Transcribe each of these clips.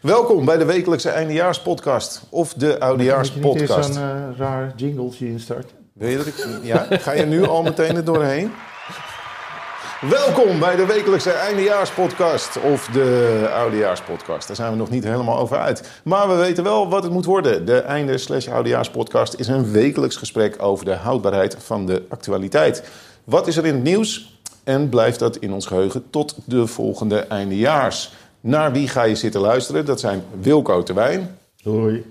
Welkom bij de wekelijkse eindejaarspodcast of de oudejaarspodcast. eens zo'n eh, raar jingletje instarten? Wil je dat ik... Ja, ga je nu al meteen er doorheen? Welkom bij de wekelijkse eindejaarspodcast of de oudejaarspodcast. Daar zijn we nog niet helemaal over uit. Maar we weten wel wat het moet worden. De einde slash oudejaarspodcast is een wekelijks gesprek over de houdbaarheid van de actualiteit. Wat is er in het nieuws? En blijft dat in ons geheugen tot de volgende eindejaars? Naar wie ga je zitten luisteren? Dat zijn Wilco Terwijn. Hoi.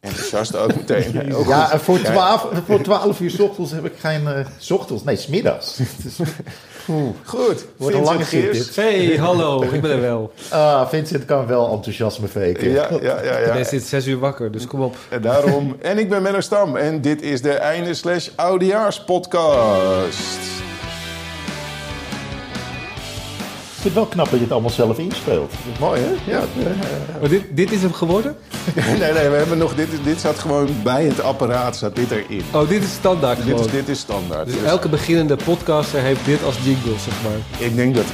Enthousiast ook meteen. Ook Ja, goed. voor 12, voor 12 uur 's ochtends heb ik geen... 's ochtends, nee, 's middags. Het is- Goed. Wordt een lange zit Geers. dit. Hey, hallo, ik ben er wel. Ah, Vincent kan wel enthousiasme faken. Ja, ja, ja. ja. Hij zit zes uur wakker, dus kom op. En daarom. En ik ben Menno Stam. En dit is de einde slash oudejaarspodcast. Ik vind het wel knap dat je het allemaal zelf inspeelt. Mooi, hè? Ja. Maar dit, dit is hem geworden? Nee, nee, we hebben nog... Dit, is- dit zat gewoon bij het apparaat, zat dit erin. Oh, dit is standaard Dit gewoon. is, dit is standaard. Dus Dus elke beginnende podcaster heeft dit als jingle, zeg maar. Ik denk dat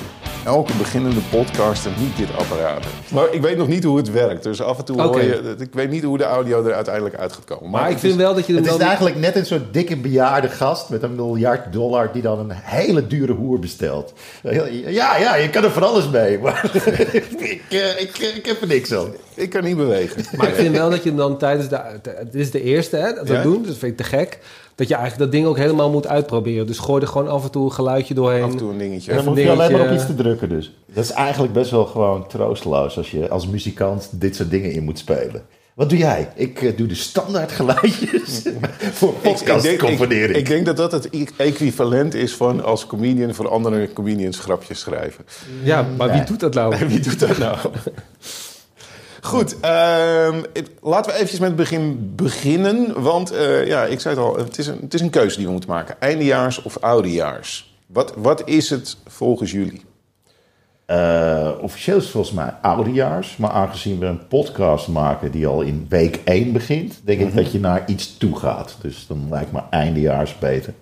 elke beginnende podcaster niet dit apparaat heeft. Maar ik weet nog niet hoe het werkt. Dus af en toe hoor je... Ik weet niet hoe de audio er uiteindelijk uit gaat komen. Maar ik vind is- wel dat je Het is eigenlijk net een soort dikke bejaarde gast met een miljard dollar die dan een hele dure hoer bestelt. Ja, ja, je kan er van alles mee, maar ik, eh, ik, ik heb er niks aan. Ik kan niet bewegen. Maar ik vind wel dat je hem dan tijdens de... Het is de eerste, hè, dat we Ja? doen. Dus dat vind ik te gek. Dat je eigenlijk dat ding ook helemaal moet uitproberen. Dus gooi er gewoon af en toe een geluidje doorheen. Af en toe een dingetje. En dan moet je alleen maar op iets te drukken dus. Dat is eigenlijk best wel gewoon troosteloos als je als muzikant dit soort dingen in moet spelen. Wat doe jij? Ik eh, doe de standaard geluidjes voor podcast ik, ik, ik denk dat dat het e- equivalent is van als comedian voor andere comedians grapjes schrijven. Ja, maar wie doet dat nou? Wie doet dat nou? Goed, ehm, het- laten we eventjes met het begin beginnen. Want eh, ja, ik zei het al, het is, een, het is een keuze die we moeten maken. Eindejaars of oudejaars? Wat, wat is het volgens jullie? Eh, officieel is het volgens mij oudejaars. Maar aangezien we een podcast maken die al in week 1 begint, denk ik dat je naar iets toe gaat. Dus dan lijkt me eindejaars beter.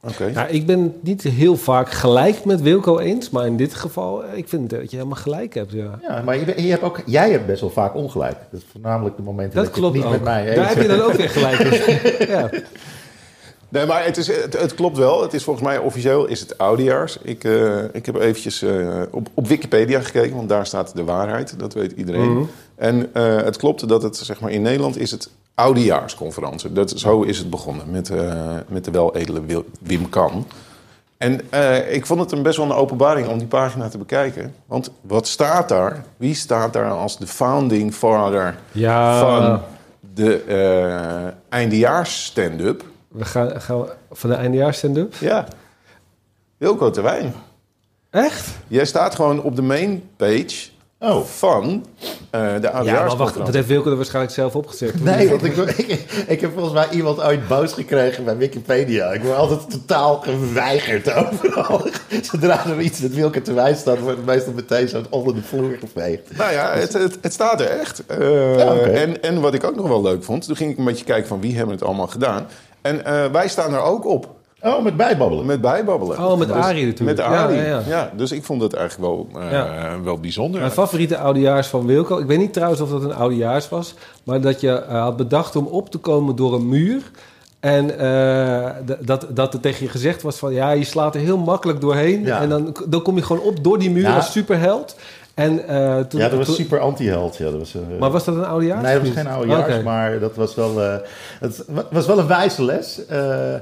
Oké. Nou, ik ben het niet heel vaak gelijk met Wilco eens. Maar in dit geval, eh, ik vind dat je helemaal gelijk hebt, ja. Ja, maar je, je hebt ook, jij hebt best wel vaak ongelijk. Dat is voornamelijk de momenten Dat dat, je klopt het niet ook. met mij eens Daar heb je dan ook weer gelijk in. ja. Nee, maar het, is, het, het klopt wel. Het is volgens mij officieel is het oudejaars. Ik, eh, ik heb eventjes eh, op, op Wikipedia gekeken, want daar staat de waarheid. Dat weet iedereen. Mhm. En eh, het klopt dat het zeg maar, in Nederland is het oudejaarsconferentie. Dat, zo is het begonnen met, met de weledele Wim Kan. En ik vond het een best wel een openbaring om die pagina te bekijken. Want wat staat daar? Wie staat daar als de founding father Ja. van de eindejaars stand-up? We gaan, gaan we van de eindejaars stand-up. Ja. Wilco Terwijn. Echt? Jij staat gewoon op de main page Oh. van eh de Ja, maar wacht, dat heeft Wilco er waarschijnlijk zelf opgezet. Nee, want ik, ik, ik heb volgens mij iemand ooit boos gekregen bij Wikipedia. Ik word altijd totaal geweigerd overal. Zodra er iets met Wilke te wijs staat, wordt het meestal meteen zo onder de vloer geveegd. Nou ja, het, het, het staat er echt. Eh, Ja, en, en wat ik ook nog wel leuk vond, toen ging ik een beetje kijken van wie hebben het allemaal gedaan. En eh, wij staan er ook op Oh, met bijbabbelen. met bijbabbelen. Oh, met Dus- Arie natuurlijk. Met Arie, Ja, ja, ja, ja. Dus ik vond het eigenlijk wel, eh, Ja. wel bijzonder. Mijn favoriete oudejaars van Wilco. Ik weet niet trouwens of dat een oudejaars was. Maar dat je eh, had bedacht om op te komen door een muur. En eh, dat, dat er tegen je gezegd was van... Ja, je slaat er heel makkelijk doorheen. Ja. En dan, dan kom je gewoon op door die muur Ja. als superheld. En, eh, toen, Ja, dat was super anti-held. Ja, dat was, eh, Maar was dat een oudejaars? Nee, dat was geen oudejaars, Oké. maar dat was wel, eh, het wa- was wel een wijze les. Eh,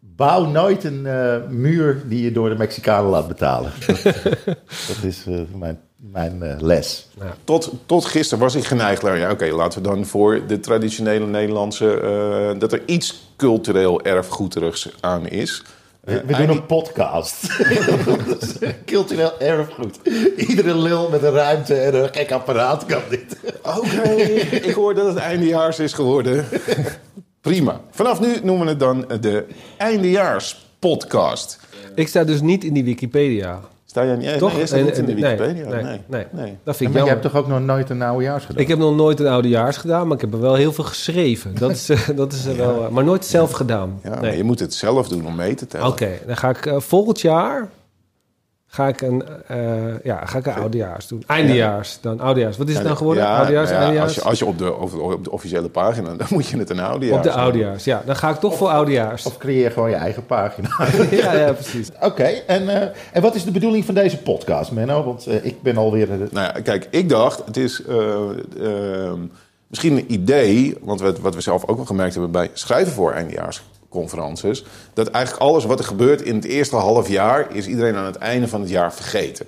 bouw nooit een eh, muur die je door de Mexicanen laat betalen. dat, dat is eh, mijn, mijn les. Tot, tot gisteren was ik geneigd, nou ja, oké, laten we dan voor de traditionele Nederlandse, eh, dat er iets cultureel erfgoederigs aan is. We, we doen een podcast. Cultureel erfgoed. Iedere lul met een ruimte en een gek apparaat kan dit. Oké, ik hoor dat het eindejaars is geworden. Prima. Vanaf nu noemen we het dan de eindejaars-podcast. Ik sta dus niet in die Wikipedia. Sta jij niet, Toch? Nee, je staat niet in de Wikipedia? nee, Nee. nee. nee. Dat vind ik maar je hebt toch ook nog nooit een oudejaars gedaan? Ik heb nog nooit een oudejaars gedaan, maar ik heb er wel heel veel geschreven. Dat is, eh, dat is er wel, eh, maar nooit zelf gedaan. Ja, maar je moet het zelf doen om mee te tellen. Oké, dan ga ik eh, volgend jaar ga ik een, eh, ja, ga ik een oudejaars doen. Eindejaars dan, oudejaars. Wat is het nou geworden? ja, oudejaars, ja, eindejaars? Als je, als je op, de, op, op de officiële pagina, dan moet je het een oudejaars Op de oudejaars, ja. Dan ga ik toch voor oudejaars. Of creëer gewoon je eigen pagina. ja, ja, precies. Oké, en, eh, en wat is de bedoeling van deze podcast, Menno? Want eh, ik ben alweer... Nou ja, kijk, ik dacht, het is misschien een idee, want wat, wat we zelf ook wel gemerkt hebben bij schrijven voor eindejaarsconferences, dat eigenlijk alles wat er gebeurt in het eerste half jaar, is iedereen aan het einde van het jaar vergeten.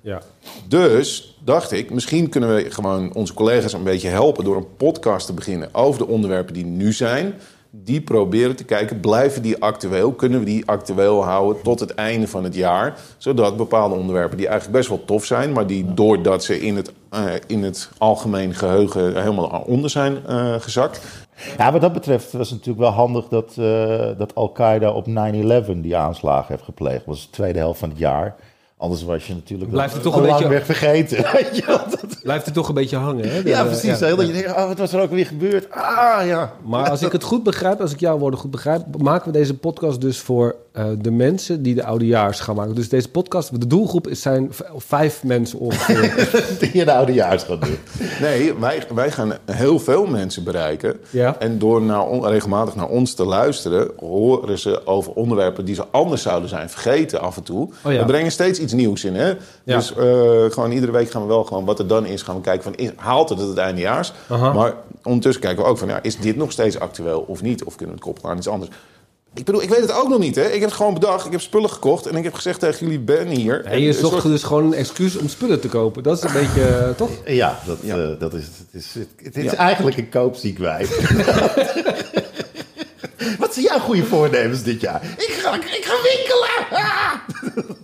Ja. Dus dacht ik, misschien kunnen we gewoon onze collega's een beetje helpen door een podcast te beginnen over de onderwerpen die nu zijn. Die proberen te kijken, blijven die actueel? Kunnen we die actueel houden tot het einde van het jaar? Zodat bepaalde onderwerpen die eigenlijk best wel tof zijn, maar die doordat ze in het, eh, in het algemeen geheugen helemaal onder zijn eh, gezakt. Ja, wat dat betreft was het natuurlijk wel handig dat, eh, dat Al-Qaeda op 9-11 die aanslagen heeft gepleegd. Dat was de tweede helft van het jaar. Anders was je natuurlijk Blijft het toch een beetje- weg vergeten. Dat- Blijft het toch een beetje hangen, hè? De- ja, precies. ja, heel dat ja. je denkt, oh, wat was er ook weer gebeurd? Ah, ja. Maar als ik het goed begrijp, als ik jouw woorden goed begrijp, maken we deze podcast dus voor eh, de mensen die de oudejaars gaan maken. Dus deze podcast, de doelgroep is zijn vijf mensen ongeveer. Die je de oudejaars gaat doen. Nee, wij, wij gaan heel veel mensen bereiken. Ja. En door naar on- regelmatig naar ons te luisteren, horen ze over onderwerpen die ze anders zouden zijn vergeten af en toe. Oh ja. We brengen steeds iets nieuws in. Hè? Ja. Dus eh, gewoon iedere week gaan we wel gewoon wat er dan is, gaan we kijken van is, haalt het het eindejaars? Aha. Maar ondertussen kijken we ook van ja, is dit nog steeds actueel of niet? Of kunnen we het koppelen aan iets anders? Ik bedoel, ik weet het ook nog niet. Hè? Ik heb het gewoon bedacht. Ik heb spullen gekocht en ik heb gezegd tegen jullie, ben hier. en je zocht soort- dus gewoon een excuus om spullen te kopen. Dat is een beetje, eh, toch? Ja, dat, Ja. eh, dat is, het is, het, is Ja. eigenlijk een koopziek wijf. Wat zijn jouw goede voornemens dit jaar? Ik ga, ik ga winkelen!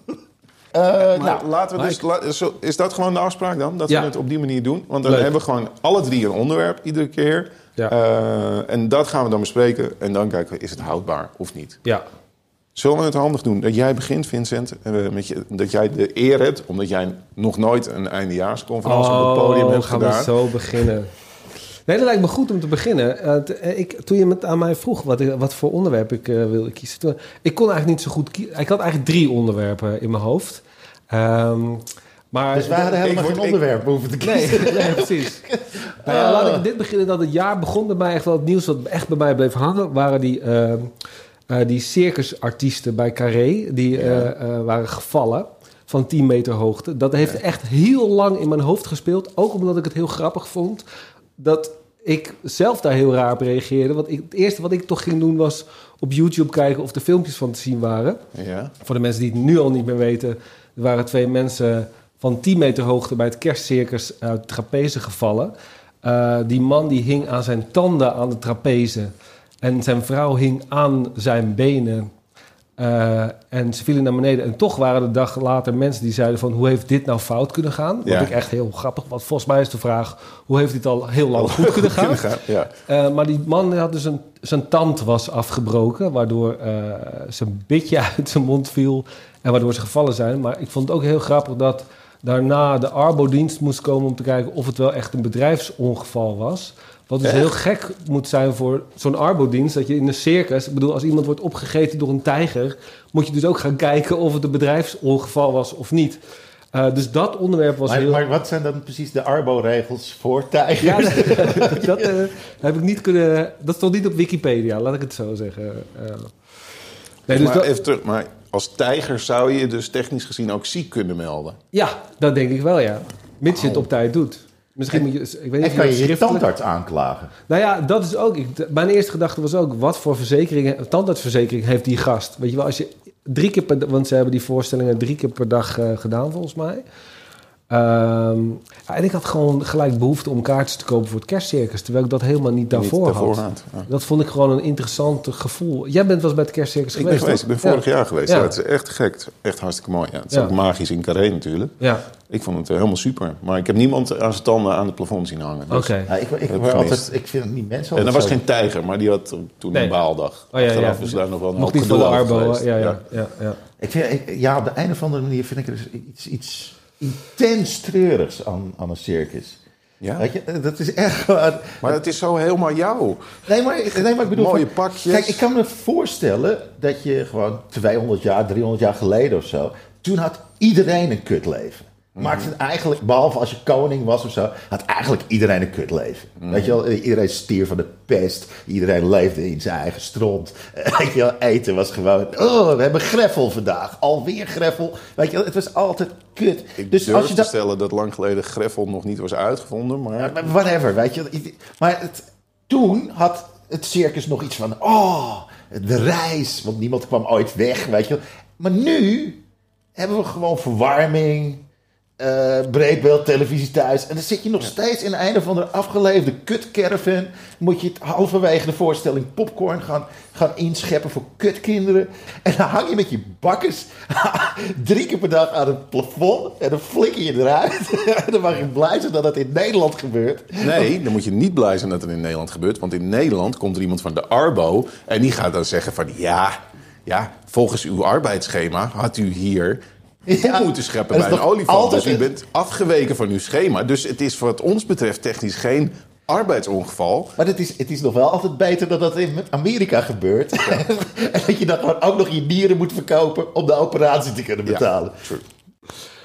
Maar nou, laten we dus, is dat gewoon de afspraak dan? Dat Ja. we het op die manier doen? Want dan Leuk. hebben we gewoon alle drie een onderwerp iedere keer. Ja. Eh, en dat gaan we dan bespreken. En dan kijken we, is het houdbaar of niet? Ja. Zullen we het handig doen? Dat jij begint, Vincent. eh, met je, dat jij de eer hebt, omdat jij nog nooit een eindejaarsconferentie op het podium hebt Oh, gaan gedaan. we zo beginnen. Nee, dat lijkt me goed om te beginnen. Eh, ik, toen je het aan mij vroeg wat, ik- wat voor onderwerp ik eh, wilde kiezen. Toen, ik kon eigenlijk niet zo goed kiezen. Ik had eigenlijk drie onderwerpen in mijn hoofd. Ehm, maar dus wij hadden ik helemaal geen ik- onderwerp hoeven te kiezen. Nee, nee precies. Nou ja, laat ik dit beginnen. Dat het jaar begon bij mij echt wel het nieuws wat echt bij mij bleef hangen. Waren die, eh, eh, die circusartiesten bij Carré. Die eh, eh, waren gevallen van 10 meter hoogte. Dat heeft echt heel lang in mijn hoofd gespeeld. Ook omdat ik het heel grappig vond. Dat ik zelf daar heel raar op reageerde. Want ik, het eerste wat ik toch ging doen was op YouTube kijken of er filmpjes van te zien waren. Ja. Voor de mensen die het nu al niet meer weten, er waren twee mensen van 10 meter hoogte bij het kerstcircus uit de trapeze gevallen. Eh, die man die hing aan zijn tanden aan de trapeze. En zijn vrouw hing aan zijn benen. Eh, en ze vielen naar beneden. En toch waren er dag later mensen die zeiden van... hoe heeft dit nou fout kunnen gaan? Wat Ja. ik echt heel grappig... Want volgens mij is de vraag... hoe heeft dit al heel lang goed kunnen gaan? Ja. Eh, maar die man had dus een, zijn tand was afgebroken, waardoor zijn bitje uit zijn mond viel en waardoor ze gevallen zijn. Maar ik vond het ook heel grappig dat daarna de arbodienst moest komen om te kijken of het wel echt een bedrijfsongeval was. Wat dus Echt? heel gek moet zijn voor zo'n arbodienst, dat je in een circus, ik bedoel, als iemand wordt opgegeten door een tijger, moet je dus ook gaan kijken of het een bedrijfsongeval was of niet. Eh, dus dat onderwerp was Maar, heel... maar wat zijn dan precies de Arbo-regels voor tijgers? Ja, dat, dat, eh, heb ik niet kunnen. Dat stond niet op Wikipedia, laat ik het zo zeggen. Eh, nee, dus maar dat- even terug, maar als tijger zou je dus technisch gezien ook ziek kunnen melden. ja, dat denk ik wel, ja. Mits je het op tijd doet. Misschien moet je. Ik weet niet En kan je je tandarts aanklagen? Nou ja, dat is ook. Ik, mijn eerste gedachte was ook: wat voor verzekering, tandartsverzekering heeft die gast? Weet je wel, als je drie keer per want ze hebben die voorstellingen drie keer per dag eh, gedaan, volgens mij. Ehm, en ik had gewoon gelijk behoefte om kaartjes te kopen voor het kerstcircus, terwijl ik dat helemaal niet daarvoor, Niet daarvoor had. had, ja. Dat vond ik gewoon een interessant gevoel. Jij bent wel eens bij het kerstcircus Ik ben geweest, ik ben vorig Ja. jaar geweest. Ja. Ja. het is echt gek. Echt hartstikke mooi. Ja. Het is Ja. ook magisch in Carré natuurlijk. Ja, Ik vond het eh, helemaal super. Maar ik heb niemand aan zijn tanden aan het plafond zien hangen. Dus- oké. Ik, ik, gemist. altijd, ik vind het niet mensen En er was zo- geen tijger, maar die had toen Nee. een baaldag. Oh ja, Achteraf ja. is daar nog wel een hoop gedoe. Ja, ja, ja, ja. Ik vind, ik- ja, op de een of andere manier vind ik er dus iets, iets intens treurigs aan, aan een circus. Ja? Weet je, dat is echt. Maar het is zo helemaal jou. Nee, maar, nee, maar ik bedoel... Mooie pakjes. Kijk, ik kan me voorstellen dat je gewoon 200 jaar, 300 jaar geleden of zo... Toen had iedereen een kutleven. Maakte het eigenlijk, behalve als je koning was of zo, had eigenlijk iedereen een kutleven. Weet je wel, iedereen stier van de pest. Iedereen leefde in zijn eigen stront. Weet je wel, eten was gewoon, oh, we hebben greffel vandaag. Alweer greffel. Weet je wel, het was altijd kut. Ik dus durf als je te dat, stellen dat lang geleden greffel nog niet was uitgevonden. Maar ja, maar whatever, weet je. Maar het, toen had het circus nog iets van, oh, de reis. Want niemand kwam ooit weg, weet je. Maar nu hebben we gewoon verwarming, eh breedbeeld, televisie thuis. En dan zit je nog steeds in een van de afgeleefde kutcaravan. Moet je het halverwege de voorstelling popcorn gaan, gaan inscheppen voor kutkinderen. En dan hang je met je bakkers drie keer per dag aan het plafond. En dan flikker je eruit. en dan mag je blij zijn dat het in Nederland gebeurt. nee, dan moet je niet blij zijn dat het in Nederland gebeurt. Want in Nederland komt er iemand van de Arbo. En die gaat dan zeggen van ja, ja volgens uw arbeidsschema had u hier... Ja, moeten scheppen dat bij een olifant. altijd Dus u bent afgeweken van uw schema. Dus het is wat ons betreft technisch geen arbeidsongeval. Maar het is, het is nog wel altijd beter dan dat in Amerika gebeurt. en dat je dan gewoon ook nog je nieren moet verkopen om de operatie te kunnen betalen. true.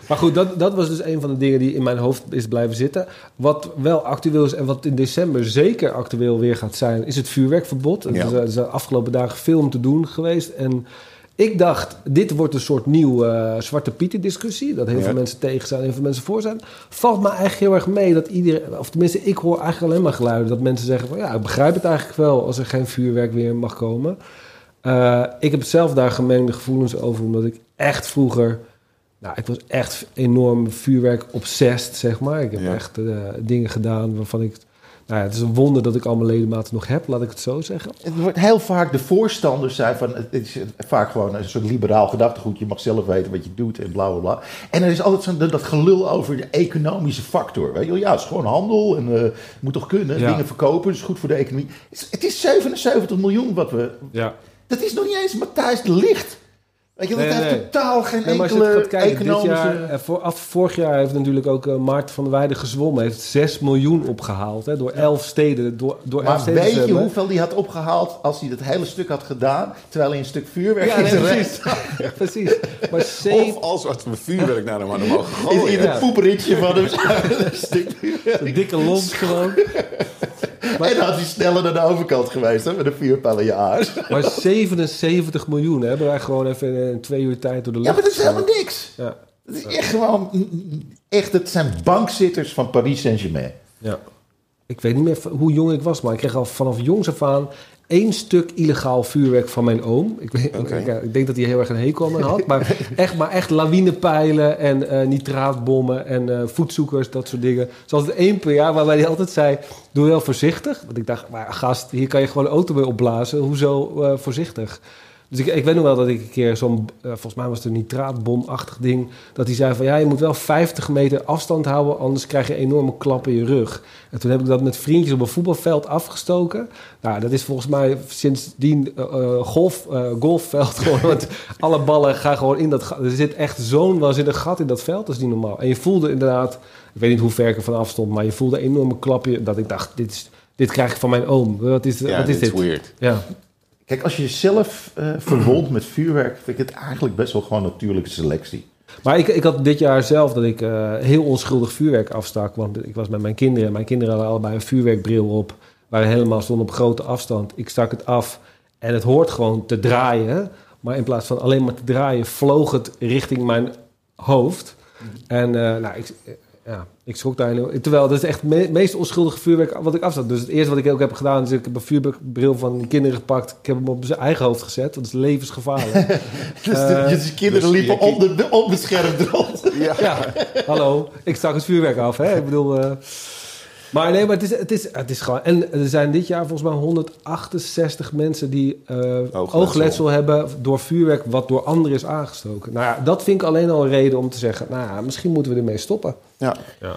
Maar goed, dat, dat was dus een van de dingen die in mijn hoofd is blijven zitten. Wat wel actueel is en wat in december zeker actueel weer gaat zijn, is het vuurwerkverbod. Ja. Er is, er is de afgelopen dagen veel om te doen geweest. En ik dacht, dit wordt een soort nieuw eh, Zwarte Pieten discussie. Dat heel Ja. veel mensen tegen zijn, heel veel mensen voor zijn. Valt me eigenlijk heel erg mee dat iedereen, of tenminste ik hoor eigenlijk alleen maar geluiden. Dat mensen zeggen van ja, ik begrijp het eigenlijk wel als er geen vuurwerk weer mag komen. Eh, ik heb zelf daar gemengde gevoelens over, omdat ik echt vroeger... Nou, ik was echt enorm vuurwerk obsessed, zeg maar. Ik heb Ja. echt eh, dingen gedaan waarvan ik... Nou ja, het is een wonder dat ik al mijn ledematen nog heb, laat ik het zo zeggen. Het wordt heel vaak de voorstanders zijn van. Het is vaak gewoon een soort liberaal gedachtegoed. Je mag zelf weten wat je doet en bla bla bla. En er is altijd zo'n dat gelul over de economische factor. Weet je wel, ja, het is gewoon handel en eh moet toch kunnen. Ja. Dingen verkopen, is goed voor de economie. Het is- Het is 77 miljoen wat we. Ja. Dat is nog niet eens Matthijs de Licht. Weet je, dat Nee, heeft nee. totaal geen Nee, maar als je het enkele gaat kijken, dit economische... jaar, eh, voor, af, vorig jaar heeft natuurlijk ook eh, Maarten van der Weijden gezwommen. heeft 6 miljoen opgehaald hè, door elf steden. Door, door elf Maar steden weet je zwemmen. hoeveel die had opgehaald als hij dat hele stuk had gedaan, terwijl hij een stuk vuurwerk Ja, in nee, precies. Ja, precies. Maar zeven, Of als we het vuurwerk naar hem hadden mogen in, in gooien. het ja. poeperitje van hem een stuk vuurwerk. een dikke lont gewoon. En dan had hij sneller naar de overkant geweest, hè, met een vuurpijl jaar. Maar 77 miljoen hebben wij gewoon even in twee uur tijd door de lucht Ja, maar dat is helemaal niks. Ja. Dat is echt gewoon... Echt, het zijn bankzitters van Paris Saint-Germain. Ja. Ik weet niet meer hoe jong ik was, maar ik kreeg al vanaf jongs af aan één stuk illegaal vuurwerk van mijn oom. Ik, weet, ik, ik denk dat hij heel erg een hekel aan me had. Maar echt, maar echt lawinepijlen en eh, nitraatbommen en eh, voetzoekers, dat soort dingen. Zoals het één per jaar waarbij hij altijd zei, doe wel voorzichtig. Want ik dacht, maar gast, hier kan je gewoon een auto mee opblazen. Hoezo eh, voorzichtig? Dus ik, ik weet nog wel dat ik een keer zo'n, eh, volgens mij was het een nitraatbomachtig ding, dat hij zei van ja, je moet wel 50 meter afstand houden, anders krijg je een enorme klap in je rug. En toen heb ik dat met vriendjes op een voetbalveld afgestoken. Nou, dat is volgens mij sindsdien eh, eh, golf, golfveld gewoon, want alle ballen gaan gewoon in dat gat. Er zit echt zo'n waanzinnig gat in dat veld, dat is niet normaal. En je voelde inderdaad, ik weet niet hoe ver ik er vanaf stond, maar je voelde een enorme klapje dat ik dacht, dit, is, dit krijg ik van mijn oom. Wat is, Ja, wat is dit dit? is weird. Ja. Kijk, als je jezelf eh verwondt met vuurwerk, vind ik het eigenlijk best wel gewoon natuurlijke selectie. Maar ik, ik had dit jaar zelf dat ik eh, heel onschuldig vuurwerk afstak. Want ik was met mijn kinderen. Mijn kinderen hadden allebei een vuurwerkbril op. Waren helemaal stonden op grote afstand. Ik stak het af en het hoort gewoon te draaien. Maar in plaats van alleen maar te draaien, vloog het richting mijn hoofd. En eh, nou, ik, ja, ik schrok daar heel... Terwijl dat is echt het me- meest onschuldige vuurwerk wat ik afstak. Dus het eerste wat ik ook heb gedaan is ik heb een vuurwerkbril van de kinderen gepakt. Ik heb hem op zijn eigen hoofd gezet. Dat is levensgevaarlijk. Dus, Eh, de, dus die kinderen dus liepen de, onbeschermd rond. Ja. Ja, hallo. Ik stak het vuurwerk af, hè? Ik bedoel... eh, Maar nee, maar het is, het, is, het is gewoon... En er zijn dit jaar volgens mij 168 mensen die eh, Oogletsel. oogletsel. hebben door vuurwerk wat door anderen is aangestoken. Nou ja, dat vind ik alleen al een reden om te zeggen... Nou ja, misschien moeten we ermee stoppen. Ja. Ja,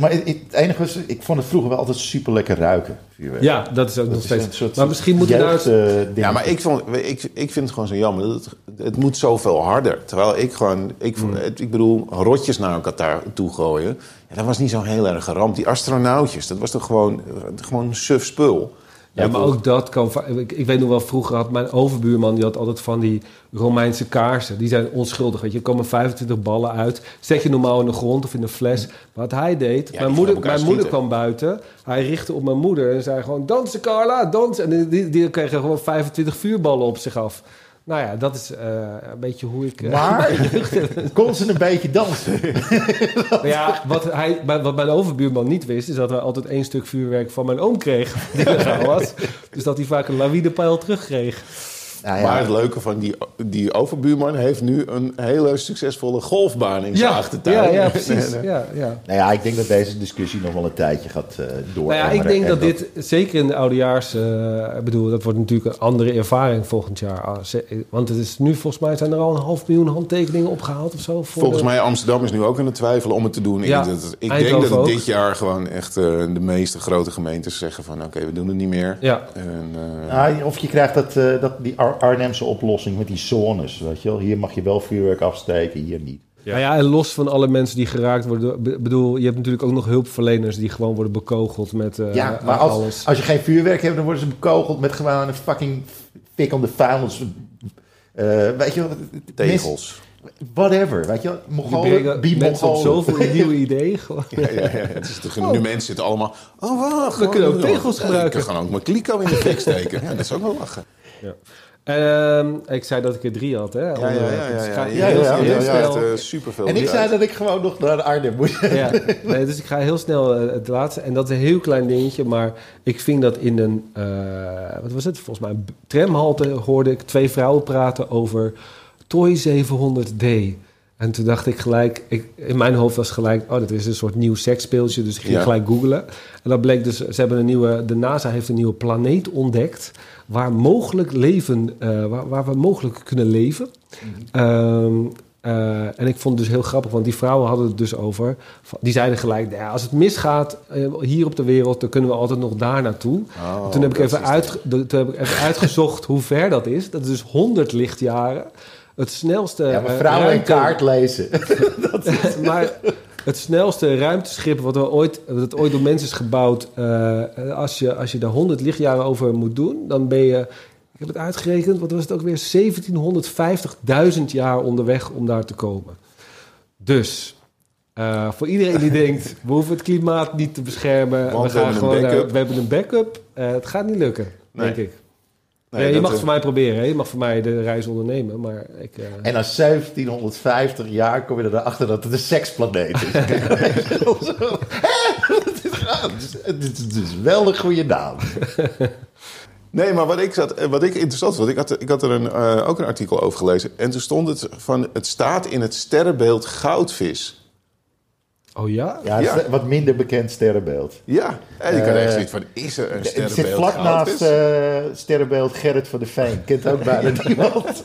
maar het, het enige was, ik vond het vroeger wel altijd super lekker ruiken, vuurwerk. Ja, dat is ook Dat nog is steeds... een soort maar misschien nou... jeugd, eens- eh. Ja, maar ik, vond, ik, ik vind het gewoon zo jammer. Het, het moet zoveel harder. Terwijl ik gewoon... Ik, vond- het- ik bedoel, rotjes naar elkaar daar toe gooien... Ja, dat was niet zo heel erg geramd. Die astronautjes, dat was toch gewoon, gewoon suf spul. Ja, maar ook dat kan... Ik, ik weet nog wel, vroeger had mijn overbuurman... die had altijd van die Romeinse kaarsen. Die zijn onschuldig, weet je. Er komen 25 ballen uit. Zet je normaal in de grond of in een fles. Wat hij deed... mijn moeder, mijn moeder kwam buiten. Hij richtte op mijn moeder en zei gewoon... Dansen, Carla, dansen. En die, die kreeg gewoon 25 vuurballen op zich af. Nou ja, dat is eh, een beetje hoe ik... eh, Maar kon ze een beetje dansen? Ja, wat, hij, wat mijn overbuurman niet wist, is dat hij altijd één stuk vuurwerk van mijn oom kreeg. Die was. Dus dat hij vaak een lawinepeil terugkreeg. Nou ja, Maar het leuke van die, die overbuurman heeft nu een hele succesvolle golfbaan in zijn Ja, achtertuin. ja, ja, precies. Ja, ja. nou ja, ik denk dat deze discussie nog wel een tijdje gaat eh door. Nou ja, ik denk dat dit, zeker in de oudejaars, eh, ik bedoel, dat wordt natuurlijk een andere ervaring volgend jaar. Ah, Want het is nu, volgens mij zijn er al een half miljoen handtekeningen opgehaald of zo. Voor Volgens de- mij Amsterdam is nu ook aan het twijfelen om het te doen. Ja, ik ik denk dat het dit jaar gewoon echt eh, de meeste grote gemeentes zeggen van... oké, we doen het niet meer. Ja. En, eh, Ah, of je krijgt dat, eh, dat, die Ar- Arnhemse oplossing met die zones. Weet je wel? Hier mag je wel vuurwerk afsteken, hier niet. Ja. ja, en los van alle mensen die geraakt worden. bedoel, je hebt natuurlijk ook nog hulpverleners die gewoon worden bekogeld met eh, ja, maar alles. als, als je geen vuurwerk hebt, dan worden ze bekogeld met gewoon een fucking fik om de vuilnis. Eh, weet je wel? tegels. Whatever, weet je wel? Die Mongolen, be mensen op zoveel nieuwe ideeën. Gewoon. Ja, ja, ja. Het is toch, Nu mensen zitten allemaal... Oh, wacht. We kunnen ook tegels Ja, gebruiken. Ik kan ook mijn kliko in de fik steken. Ja, dat is ook wel lachen. Ehm, ik zei dat ik er drie had, hè? Ja, ja, ja. ja, Dus ik ga ja, heel- ja, ja, heel ja, ja, snel- echt, eh, superveel En ik zei dat ik gewoon nog naar Arnhem moest. Ja, nee, dus ik ga heel snel eh, het laatste. En dat is een heel klein dingetje, maar ik ving dat in een, eh, wat was het? Volgens mij een tramhalte hoorde ik twee vrouwen praten over Toy 700D. En toen dacht ik gelijk, ik, in mijn hoofd was gelijk, oh, dat is een soort nieuw seksspeeltje. Dus ik ging Ja. gelijk googlen. En dat bleek dus, ze hebben een nieuwe, de NASA heeft een nieuwe planeet ontdekt. Waar mogelijk leven, eh, waar, waar we mogelijk kunnen leven. Ehm, eh, en ik vond het dus heel grappig, want die vrouwen hadden het dus over. Die zeiden gelijk: nou ja, als het misgaat eh, hier op de wereld, dan kunnen we altijd nog daar naartoe. Oh, En toen heb, ik even uit, toen heb ik even uitgezocht hoe ver dat is. Dat is dus 100 lichtjaren. Het snelste. Ja, maar eh, vrouwen en kaart lezen. maar het snelste ruimteschip wat, we ooit, dat ooit door mensen is gebouwd... eh, als, je, als je daar 100 lichtjaren over moet doen... dan ben je, ik heb het uitgerekend... wat was het ook weer? 1750.000 jaar onderweg om daar te komen. Dus... eh, voor iedereen die denkt, we hoeven het klimaat niet te beschermen. Want we, gaan gewoon, naar- backup. we hebben een backup. Eh, het gaat niet lukken, Nee. denk ik. Nee, Ja, je mag het eh, voor mij proberen. Hè? Je mag voor mij de reis ondernemen. Maar ik, eh, En na 1750 jaar kom je erachter dat het een seksplaneet is. Het is- is- wel een goede naam. Nee, maar wat ik, zat, eh, wat ik interessant vond, ik had, ik had er een, eh, ook een artikel over gelezen. En toen stond het van, het staat in het sterrenbeeld goudvis. Oh ja? Ja, het wat minder bekend sterrenbeeld. Ja, en ik had Eh, echt zoiets van, is er een Het sterrenbeeld zit vlak naast eh, sterrenbeeld Gerrit van de Veen. Kent ook bijna niemand.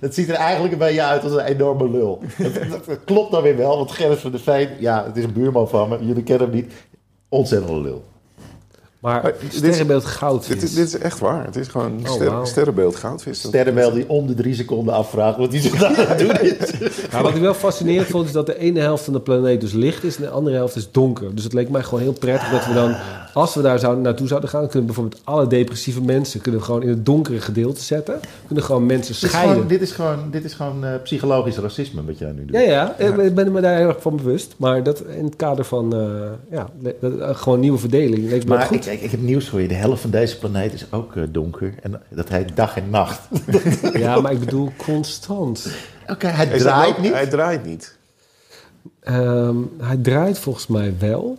Het ziet er eigenlijk een beetje uit als een enorme lul. Dat, dat- dat klopt dan weer wel, want Gerrit van de Veen... Ja, het is een buurman van me. Jullie kennen hem niet. Ontzettende lul. Maar sterrenbeeld goud Dit, is- dit is echt waar. Het is gewoon Oh, ster- wauw. sterrenbeeld goudvis. Sterrenbeeld die om de drie seconden afvraagt wat hij zich daar aan het doen is. Ja, wat ik wel fascinerend vond, is dat de ene helft van de planeet dus licht is en de andere helft is donker. Dus het leek mij gewoon heel prettig dat we dan, als we daar zouden, naartoe zouden gaan, kunnen bijvoorbeeld alle depressieve mensen kunnen we gewoon in het donkere gedeelte zetten. Kunnen gewoon mensen Dit is scheiden. gewoon, dit is gewoon, dit is gewoon eh, psychologisch racisme wat jij nu doet. Ja, ja, ik ben me daar heel erg van bewust. Maar dat in het kader van eh, ja, dat, eh, gewoon nieuwe verdeling leek me Maar goed. ik, ik, ik heb nieuws voor je. De helft van deze planeet is ook eh, donker. En dat heet dag en nacht. Ja, maar ik bedoel constant. Oké, hij draait niet. Hij draait niet. Ehm, hij draait volgens mij wel,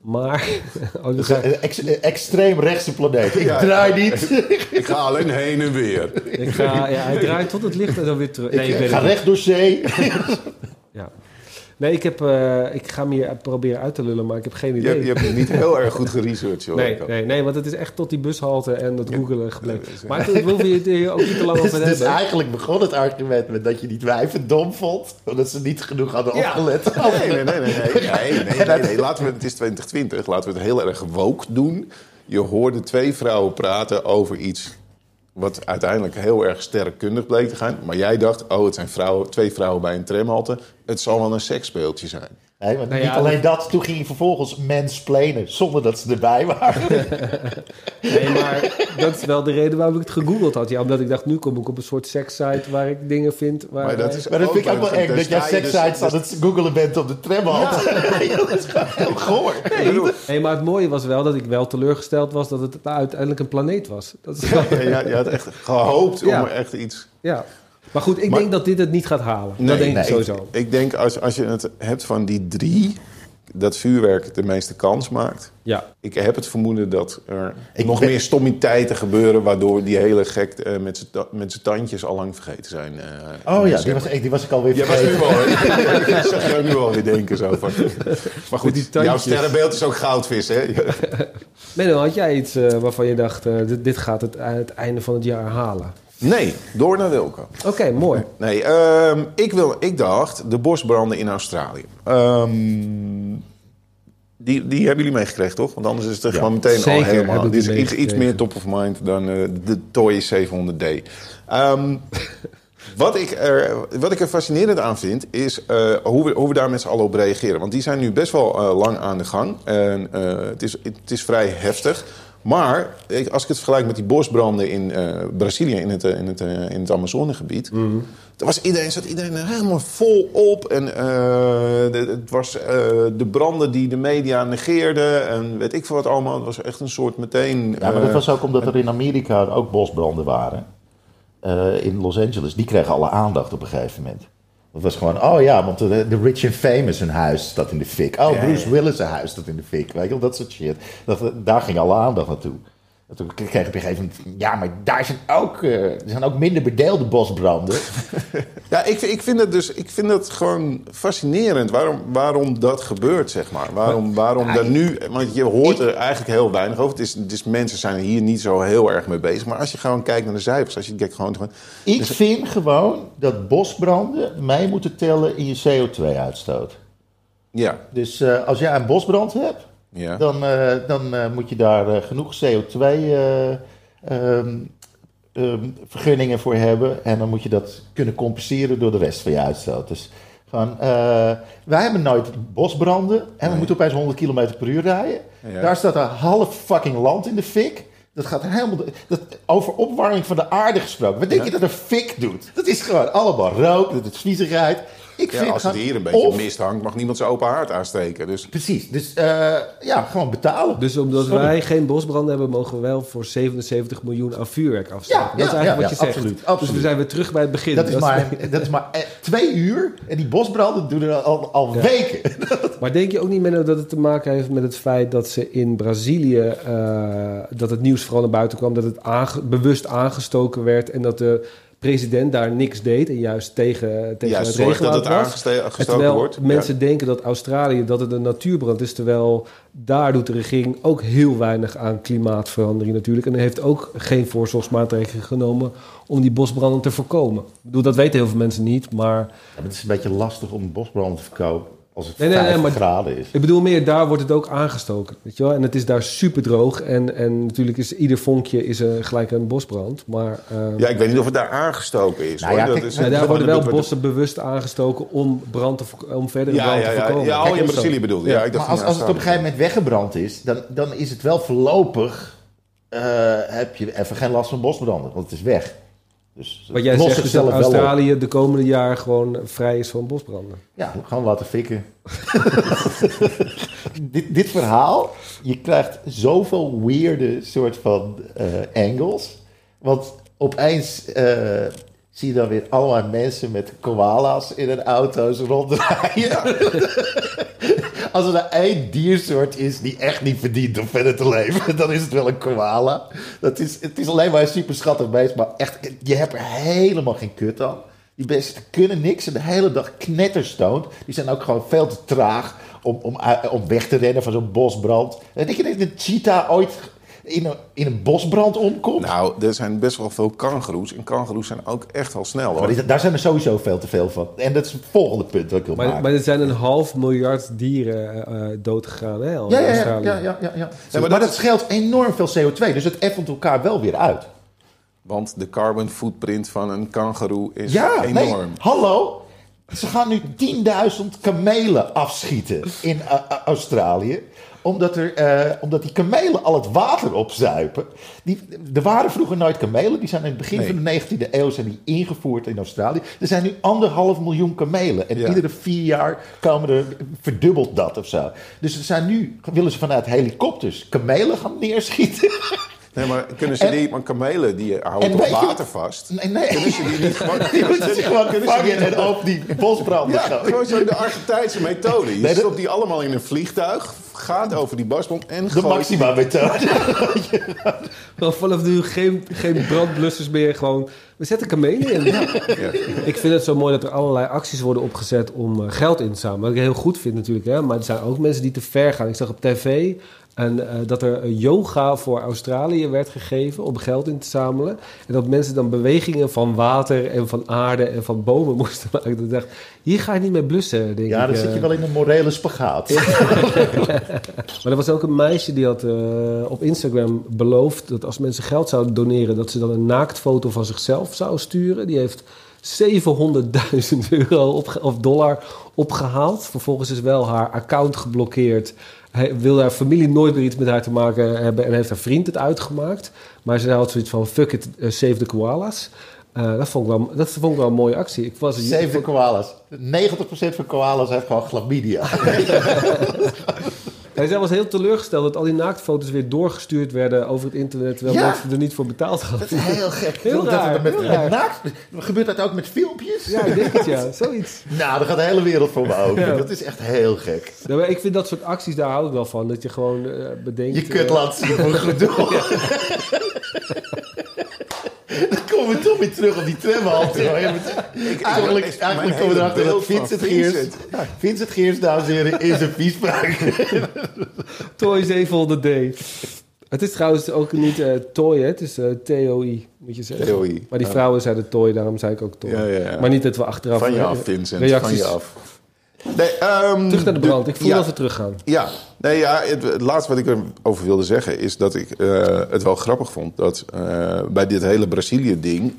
maar... Oh, een ex- een extreem rechtse planeet. Ik Ja. draai niet. Ik ga alleen heen en weer. ik ga, ja, hij draait tot het licht en dan weer terug. Nee, ik ga niet. recht door zee. Ja. Nee, ik, heb, uh, ik ga meer proberen uit te lullen, maar ik heb geen idee. Je, je hebt niet heel erg goed geresearched, hoor. Nee, nee, nee, want het is echt tot die bushalte en dat googelen gebleven. Maar ik wil je ook niet te lang over dus, hebben. Dus eigenlijk begon het argument met dat je die wijven dom vond... omdat ze niet genoeg hadden opgelet. Nee, nee, nee. nee, nee, nee, Laten we, het is 2020, laten we het heel erg woke doen... Je hoorde twee vrouwen praten over iets wat uiteindelijk heel erg sterrenkundig bleek te gaan. Maar jij dacht, oh, het zijn vrouwen, twee vrouwen bij een tramhalte. Het zal wel een seksspeeltje zijn. Nee, maar Nou niet ja, alleen dat, toen ging hij vervolgens mansplainen zonder dat ze erbij waren. Nee, maar dat is wel de reden waarom ik het gegoogeld had. Ja, omdat ik dacht, nu kom ik op een soort sekssite waar ik dingen vind. Waar, Maar dat is Maar dat vind ik ook wel eng, dat jij dus- sekssites aan het googelen bent op de tramhand. dat is gewoon heel goor. Nee, maar het mooie was wel dat ik wel teleurgesteld was dat het uiteindelijk een planeet was. Dat is wel- Ja, ja, je had echt gehoopt Ja. om er echt iets... ja. Maar goed, ik Maar- denk dat dit het niet gaat halen. Nee, dat denk nee. ik sowieso. Ik denk als, als je het hebt van die drie, dat vuurwerk de meeste kans maakt. Ja. Ik heb het vermoeden dat er Ik nog ben- meer stommiteiten gebeuren... waardoor die hele gek eh, met zijn ta- met zijn tandjes al lang vergeten zijn. eh, Oh ja, die was, die was ik alweer Ja, was vergeten. nu wel. Ik nu alweer denken zo van. Maar goed, die jouw sterrenbeeld is ook goudvis, hè? Menno, had jij iets eh, waarvan je dacht, eh, dit, dit gaat het, het einde van het jaar halen? Nee, door naar Wilco. Oké, mooi. Nee, ehm, ik, wil, ik dacht de bosbranden in Australië. Ehm, die, die hebben jullie meegekregen, toch? Want anders is het er gewoon meteen al helemaal... Dit is iets, meer top of mind dan eh, de Toy 700D. Ehm, wat, ik er, wat ik er fascinerend aan vind, is eh, hoe, we, hoe we daar met z'n allen op reageren. Want die zijn nu best wel eh, lang aan de gang. En, eh, het, is, het is vrij heftig. Maar als ik het vergelijk met die bosbranden in eh, Brazilië, in het, eh, in het, eh, in het Amazonegebied. Daar was iedereen, zat iedereen er helemaal vol op. En eh, de- het was eh, de branden die de media negeerden. En weet ik veel wat allemaal. Het was echt een soort meteen... Ja, maar dat was ook omdat er in Amerika ook bosbranden waren. Eh, in Los Angeles. Die kregen alle aandacht op een gegeven moment. Dat was gewoon, oh ja, want de, de Rich and Famous hun huis staat in de fik. Oh, Ja, Bruce. Willis zijn huis staat in de fik. Weet je wel, dat soort shit. Dat, daar ging alle aandacht naartoe. Toen kreeg ik op een gegeven moment, ja, maar daar zijn ook, eh, er zijn ook minder bedeelde bosbranden. Ja, ik, ik, vind het dus, ik vind het gewoon fascinerend waarom, waarom dat gebeurt, zeg maar. Waarom, waarom Ja, dat ik- nu... Want je hoort ik- er eigenlijk heel weinig over. Het is, is, mensen zijn er hier niet zo heel erg mee bezig. Maar als je gewoon kijkt naar de cijfers... Als je kijkt gewoon... gewoon Ik vind gewoon dat bosbranden mee moeten tellen in je CO2-uitstoot. ja, Dus eh, als jij een bosbrand hebt, ja. dan, eh, dan eh, moet je daar eh, genoeg CO2 eh, ehm, ehm, vergunningen voor hebben. En dan moet je dat kunnen compenseren door de rest van je uitstoot. Dus eh, wij hebben nooit bosbranden en we Nee. moeten opeens 100 km per uur rijden. Ja. Daar staat een half fucking land in de fik. Dat gaat helemaal. Dat, over opwarming van de aarde gesproken. Wat denk je dat een fik doet? Dat is gewoon allemaal rook, dat is viezigheid. Ik Ja, vind als het hier een beetje of- mist hangt... mag niemand zijn open haard aansteken. Dus Precies. Dus eh, ja, gewoon betalen. Dus omdat Sorry. wij geen bosbranden hebben, mogen we wel voor 77 miljoen aan vuurwerk afstaan. Ja, dat is eigenlijk ja, wat je ja, zegt. absoluut, Dus absoluut. we zijn weer terug bij het begin. Dat is, maar, dat is maar eh, twee uur en die bosbranden doen er al, al Ja. weken. Maar denk je ook niet, Menno, dat het te maken heeft met het feit dat ze in Brazilië... eh, dat het nieuws vooral naar buiten kwam, dat het aange- bewust aangestoken werd... en dat de president daar niks deed en juist tegen, tegen juist het zorg dat het regenwoud was. terwijl wordt. mensen denken dat Australië dat het een natuurbrand is... terwijl daar doet de regering ook heel weinig aan klimaatverandering natuurlijk... en heeft ook geen voorzorgsmaatregelen genomen om die bosbranden te voorkomen. Ik bedoel, dat weten heel veel mensen niet, maar... Ja, het is een beetje lastig om bosbranden te verkopen als het Nee, nee, nee, 50 maar- graden is. Ik bedoel meer, daar wordt het ook aangestoken. Weet je wel? En het is daar super droog. En, en natuurlijk is ieder vonkje is er gelijk een bosbrand. Maar eh, Ja, ik weet niet of het daar aangestoken is. Nou ja, Dat kijk, is- ja, daar worden wel bossen bewust aangestoken om, brand te, om verdere Ja, brand ja, te ja, voorkomen. ja, al Kijk, in zo. Brazilië bedoelde. Ja, Ja. ik dacht Maar als, als het op een gegeven moment weggebrand is, dan, dan is het wel voorlopig... eh, heb je even geen last van bosbranden, want het is weg. Dus Wat jij zegt is dat. Australië de komende jaar gewoon vrij is van bosbranden. Ja, gewoon laten fikken. dit, dit verhaal, je krijgt zoveel weirde soort van eh, angles. Want opeens eh, zie je dan weer allemaal mensen met koala's in hun auto's rondrijden. Als er één diersoort is die echt niet verdient om verder te leven, dan is het wel een koala. Dat is, het is alleen maar een super schattig beest, maar echt, je hebt er helemaal geen kut aan. Die beesten kunnen niks en de hele dag knetterstoned. Die zijn ook gewoon veel te traag om, om, om weg te rennen van zo'n bosbrand. En denk je dat een cheetah ooit in een, in een bosbrand omkomt? Nou, er zijn best wel veel kangoeroes. En kangoeroes zijn ook echt wel snel, hoor. Maar die- daar zijn er sowieso veel te veel van. En dat is het volgende punt wat ik wil Maar, maken. maar er zijn een half miljard dieren eh doodgegaan hè, al ja, in ja, ja, Australië. ja, ja, ja, ja. maar maar dat dat scheelt enorm veel CO2. Dus het effent elkaar wel weer uit. Want de carbon footprint van een kangoeroe is Ja, enorm. nee, hallo. Ze gaan nu 10.000 kamelen afschieten in eh, Australië. Omdat, er, eh, omdat die kamelen al het water opzuipen. Die, er waren vroeger nooit kamelen. Die zijn in het begin Nee. van de 19e eeuw zijn die ingevoerd in Australië. Er zijn nu anderhalf miljoen kamelen. En Ja. iedere vier jaar komen er, verdubbelt dat of zo. Dus er zijn nu, willen ze vanuit helikopters kamelen gaan neerschieten. Nee, maar kunnen ze En- die... Maar kamelen, die houden En toch je water wat- vast? Nee, nee. Kunnen ze die niet gewoon... Die moeten ze gewoon kunnen ze vangen die- en op die bosbranden Ja, gewoon zo de Argentijnse methode. Je Nee, stopt die allemaal in een vliegtuig, gaat over die basbom en De gooit... Maxima-methode. Wel vanaf nu geen, geen brandblussers meer. Gewoon, we zetten kamelen in. Ik vind het zo mooi dat er allerlei acties worden opgezet om eh, geld in te zamelen. Wat ik heel goed vind natuurlijk. Hè? Maar er zijn ook mensen die te ver gaan. Ik zag op tv en, eh, dat er eh, yoga voor Australië werd gegeven om geld in te zamelen. En dat mensen dan bewegingen van water en van aarde en van bomen moesten maken. Dat ik dacht, hier ga je niet mee blussen, denk Ja, ik. dan eh. zit je wel in een morele spagaat. Maar er was ook een meisje die had eh, op Instagram beloofd dat als mensen geld zouden doneren, dat ze dan een naaktfoto van zichzelf zou sturen. Die heeft 700.000 euro of dollar opgehaald. Vervolgens is wel haar account geblokkeerd. Hij wilde haar familie nooit meer iets met haar te maken hebben en heeft haar vriend het uitgemaakt. Maar ze had zoiets van: fuck it, eh, save the koalas. Eh, dat, vond ik wel, dat vond ik wel een mooie actie. Ik was, Zeven koalas. 90% van koalas heeft gewoon chlamydia. Hij zij was heel teleurgesteld dat al die naaktfoto's weer doorgestuurd werden over het internet, terwijl Ja. mensen er niet voor betaald hadden. Dat is heel gek. Heel dat raar, met, heel met raar. naakt- gebeurt dat ook met filmpjes? Ja, ik denk het ja, zoiets. Nou, dan gaat de hele wereld voor me open. Ja. Dat is echt heel gek. Ja, maar ik vind dat soort acties, daar hou ik wel van. Dat je gewoon eh, bedenkt... Je kut eh, laat zien een komen we toch weer terug op die tramhalte. Eigenlijk, ik- eigenlijk komen we erachter dat Vincent Geers... Vincent. Vincent Geers, dames en heren, is een viespraak. Toy 700D. Het is trouwens ook niet eh toy, hè? het is eh, TOI, moet je zeggen. TOI. Maar die vrouwen zeiden toy, daarom zei ik ook toy. Ja, ja, ja. Maar niet dat we achteraf... Van je af, Vincent. Reacties. Van je af. Nee, ehm, Terug naar de brand. Ik voel ja, dat we teruggaan. Ja, nee, ja het, het laatste wat ik erover wilde zeggen is dat ik eh, het wel grappig vond dat eh, bij dit hele Brazilië-ding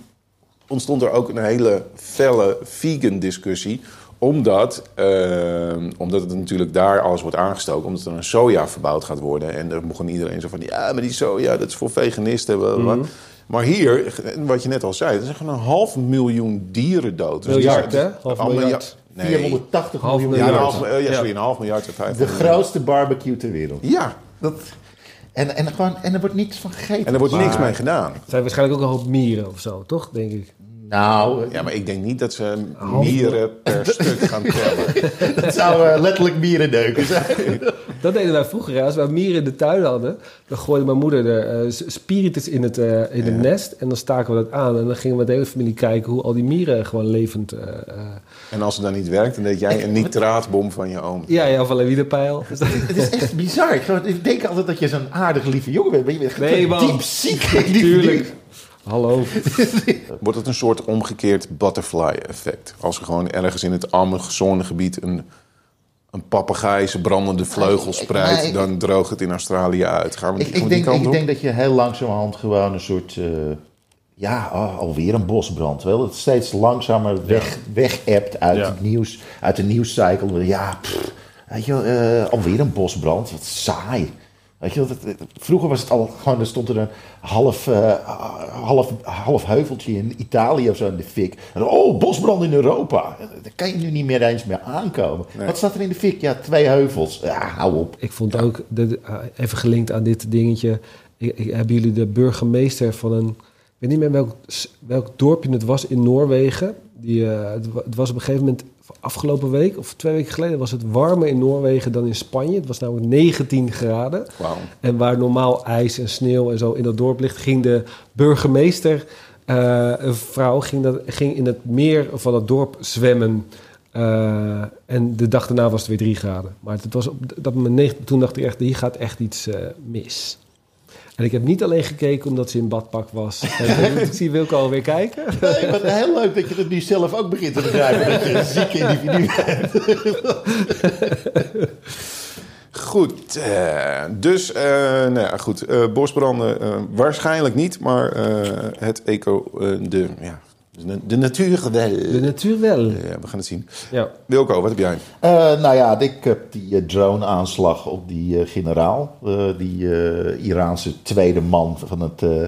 ontstond er ook een hele felle vegan discussie. Omdat, eh, omdat het natuurlijk daar alles wordt aangestoken, omdat er een soja verbouwd gaat worden. En er begon iedereen zo van: ja, maar die soja, dat is voor veganisten. Mhm. Maar hier, wat je net al zei, er zijn gewoon een half miljoen dieren dood. Dus Miljard, hè? Half Al miljard. Nee. 480 Half miljoen. Ja, half, eh, ja, Ja. sorry, een half miljard. De grootste barbecue ter wereld. Ja, Dat, en, en, gewoon, en er wordt niks van gegeten. en er wordt niks mee gedaan. Het zijn waarschijnlijk ook een hoop mieren of zo, toch? Denk ik. Nou, Ja, maar ik denk niet dat ze mieren per stuk gaan tellen. dat zou eh, letterlijk mierenneuken zijn. Dat deden wij vroeger. hè. Als wij mieren in de tuin hadden, dan gooide mijn moeder de eh, spiritus in het, eh, in het Ja. nest. En dan staken we dat aan. En dan gingen we met de hele familie kijken hoe al die mieren gewoon levend... En als het dan niet werkt, dan deed jij een nitraatbom van je oom. ja, ja, of een Het is echt bizar. Ik, denk altijd dat je zo'n aardige lieve jongen bent. Maar je bent Nee, man. diep ziek. Tuurlijk. Hallo. Wordt het een soort omgekeerd butterfly-effect? Als er gewoon ergens in het Amazonegebied een, een papegaai zijn brandende vleugels spreidt, nee, ik- dan droogt het in Australië uit. Gaan we, Ik, gaan ik, we die denk, kant ik op? denk dat je heel langzamerhand gewoon een soort... eh, ja, oh, alweer een bosbrand. Wel, het steeds langzamer weg, weg appt uit, Ja. het nieuws, uit de nieuwscycle. Ja, pff, weet je eh, alweer een bosbrand. Wat saai. Weet je dat- dat- vroeger was het al gewoon, er stond er een half, eh, half, half heuveltje in Italië of zo in de fik. En, oh, bosbrand in Europa. Daar kan je nu niet meer eens meer aankomen. Nee. Wat staat er in de fik? Ja, twee heuvels. Ja, hou op. Ik vond ook, de, eh, even gelinkt aan dit dingetje... Ik, ik- hebben jullie de burgemeester van een... Ik weet niet meer welk, dorpje het was in Noorwegen. Die, eh, het, wa- het was op een gegeven moment afgelopen week... of twee weken geleden was het warmer in Noorwegen dan in Spanje. Het was namelijk 19 graden. Wauw. En waar normaal ijs en sneeuw en zo in dat dorp ligt... ging de burgemeester, eh, een vrouw, ging, dat, ging in het meer van het dorp zwemmen... Eh, en de dag daarna was het weer drie graden. Maar het was op dat moment toen dacht ik echt, hier gaat echt iets mis. En ik heb niet alleen gekeken omdat ze in badpak was. En ik zie Wilco alweer kijken. Nee, maar heel leuk dat je het nu zelf ook begint te begrijpen. Dat je een zieke individu bent. Goed, eh, dus eh, nou ja, goed, eh, bosbranden eh, waarschijnlijk niet, maar eh, het eco, de, ja, de, de natuur wel. De natuur wel. Ja, we gaan het zien. Ja. Wilco, wat heb jij? Eh, nou ja, ik heb die eh, drone-aanslag op die eh, generaal. eh, die eh, Iraanse tweede man van het, eh,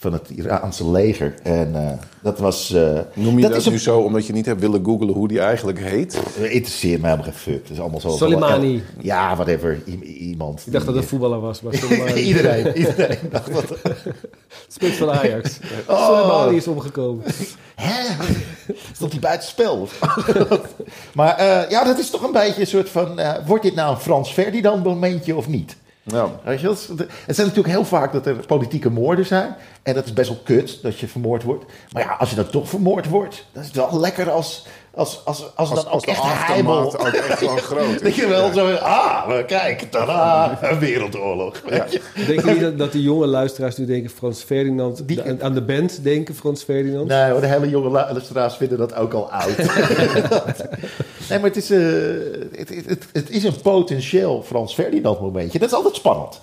van het Iraanse leger. En eh, dat was... eh, Noem je dat, is een- nu zo omdat je niet hebt willen googlen hoe die eigenlijk heet? Het interesseert me helemaal geen fuck. Het is allemaal zo... Soleimani. Ja, whatever. I- iemand. Ik dacht dat het een voetballer was, maar Soleimani. iedereen, iedereen dacht dat... Spits van Ajax. Oh. Soleimani is omgekomen. Hè? Stond hij buitenspel? maar eh, ja, dat is toch een beetje een soort van... eh, wordt dit nou een Frans Ferdinand momentje of niet? Nou, Weet je, wel? het zijn natuurlijk heel vaak dat er politieke moorden zijn. En dat is best wel kut dat je vermoord wordt. Maar ja, als je dan toch vermoord wordt, dan is het wel lekker als, als, als, als, ook als de echt heimel... ook echt gewoon groot Dat is. je wel zo, ah, kijk, tada, een wereldoorlog. Je? Denk je niet dat, dat die jonge luisteraars nu denken Frans Ferdinand... Die- de- aan de band denken Frans Ferdinand? Nee, hoor, de hele jonge luisteraars vinden dat ook al oud. nee, maar het is, eh, het, het, het, het is een potentieel Frans Ferdinand momentje. Dat is altijd spannend.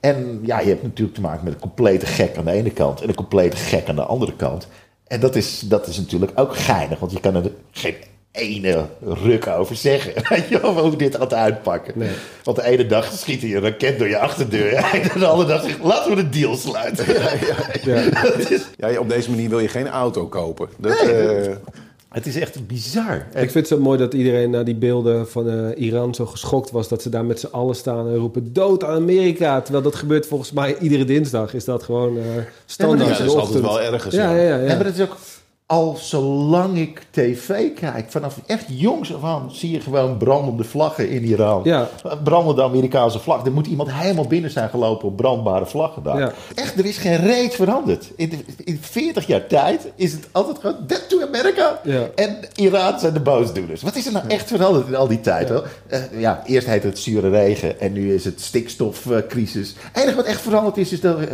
En ja, je hebt natuurlijk te maken met een complete gek aan de ene kant... en een complete gek aan de andere kant. En dat is, dat is natuurlijk ook geinig, want je kan er geen ene ruk over zeggen. Weet je wel, hoe dit gaat uitpakken. Nee. Want de ene dag schiet hij een raket door je achterdeur... en de andere dag zegt, laten we de deal sluiten. Ja. Ja, op deze manier wil je geen auto kopen. Dat, Nee, eh, Het is echt bizar. Ik vind het zo mooi dat iedereen naar die beelden van eh, Iran zo geschokt was... dat ze daar met z'n allen staan en roepen dood aan Amerika. Terwijl dat gebeurt volgens mij iedere dinsdag. Is dat gewoon eh standaard ja, dat is altijd ochtend. wel ergens. Ja, ja, ja. Ja, maar dat is ook al zolang ik tv kijk. Vanaf echt jongs af aan zie je gewoon brandende vlaggen in Iran. Ja. Brandende Amerikaanse vlag. Er moet iemand helemaal binnen zijn gelopen op brandbare vlaggen daar. Ja. Echt, er is geen reet veranderd. In, de- in 40 jaar tijd is het altijd gewoon dead to America. Ja. En Iran zijn de boosdoeners. Wat is er nou echt veranderd in al die tijd? hoor? Eh, ja, eerst heette het zure regen en nu is het stikstofcrisis. Het enige wat echt veranderd is, is dat... eh,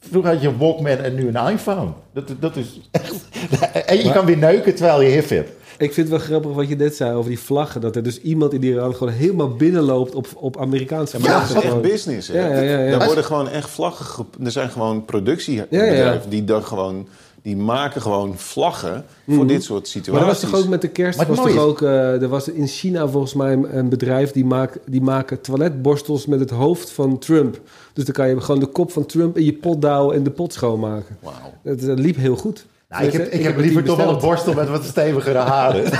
Vroeger had je een Walkman en nu een iPhone. Dat, dat is echt... En je kan weer neuken terwijl je hif hebt. Ik vind het wel grappig wat je net zei over die vlaggen. Dat er dus iemand in Iran gewoon helemaal binnenloopt op, op Amerikaanse Maar dat vlaggen. is echt Gewoon. business. Hè? Ja, ja, ja, ja. Er worden gewoon echt vlaggen. ge- Er zijn gewoon productiebedrijven Ja, ja. die dan gewoon. Die maken gewoon vlaggen voor dit soort situaties. Maar dat was toch ook met de kerst? Was toch ook, eh, er was in China volgens mij een, bedrijf die, maakt, die maken toiletborstels met het hoofd van Trump. Dus dan kan je gewoon de kop van Trump in je pot douwen en de pot schoonmaken. Wauw. Eh, liep heel goed. Nou, ik Dus, heb, eh, ik heb liever toch wel een borstel met wat stevigere haren.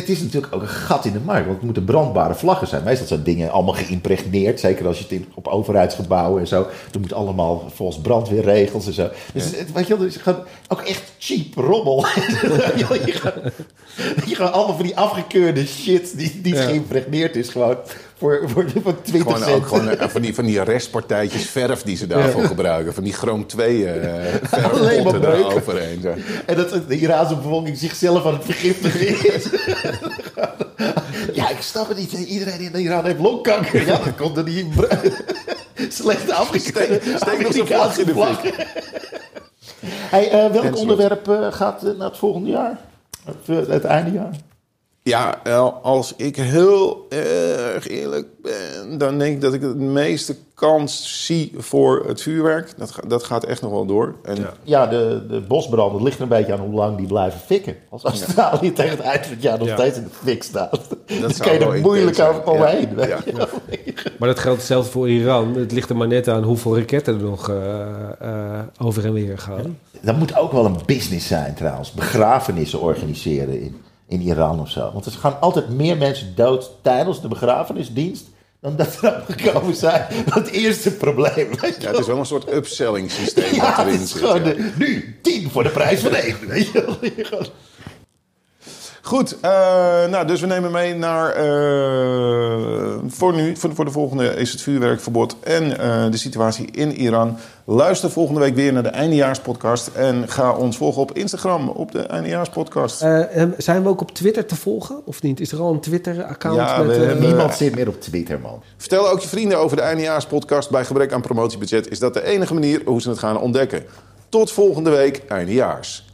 het is natuurlijk ook een gat in de markt, want het moeten brandbare vlaggen zijn. Meestal zijn dingen allemaal geïmpregneerd, zeker als je het in, op overheidsgebouwen en zo. Er moet allemaal volgens brandweerregels en zo. Dus het, weet je wel, dus gewoon ook echt cheap rommel. je, gaat, je gaat allemaal van die afgekeurde shit die niet Ja. geïmpregneerd is, gewoon voor, voor, voor 20 Gewoon cent. ook gewoon eh, van die, van die restpartijtjes verf die ze daarvoor gebruiken. Van die chroom 2 eh Alleen maar verfpotten breuken. daar overheen. Zo. En dat de Iraanse bevolking zichzelf aan het vergiftigen is. ja, ik snap het niet. Iedereen in Iran heeft longkanker. Ja, dat komt door die br- slechte afgekeken. Steek- nog zo'n vlag in de fik. Hey, eh, welk onderwerp eh, gaat eh, naar het volgende jaar? Het, eh, het eindejaar? Ja, als ik heel erg eerlijk ben, dan denk ik dat ik het meeste kans zie voor het vuurwerk. Dat, ga- dat gaat echt nog wel door. En Ja, de, de bosbranden het ligt er een beetje aan hoe lang die blijven fikken. Als Australië tegen het eind van het jaar nog Ja. steid in de fik staat. dan zou kan je er moeilijk over omheen. Maar dat geldt hetzelfde voor Iran. Het ligt er maar net aan hoeveel raketten er nog eh, eh, over en weer gaan. Dat moet ook wel een business zijn trouwens. Begrafenissen organiseren in, in Iran of zo. Want er gaan altijd meer mensen dood tijdens de begrafenisdienst. dan dat er gekomen zijn. Dat eerste probleem. Weet je ja, het is wel een soort upselling systeem ja, wat het erin is zit. gewoon ja. de, nu 10 voor de prijs van één. Weet je Goed, eh, nou, dus we nemen mee naar. eh, voor nu, voor, voor de volgende is het vuurwerkverbod en eh, de situatie in Iran. Luister volgende week weer naar de eindejaarspodcast. En ga ons volgen op Instagram op de eindejaarspodcast. Eh, zijn we ook op Twitter te volgen of niet? Is er al een Twitter-account? Ja, met, hebben- Niemand zit meer op Twitter, man. Vertel ook je vrienden over de eindejaarspodcast. Bij gebrek aan promotiebudget is dat de enige manier hoe ze het gaan ontdekken. Tot volgende week, eindejaars.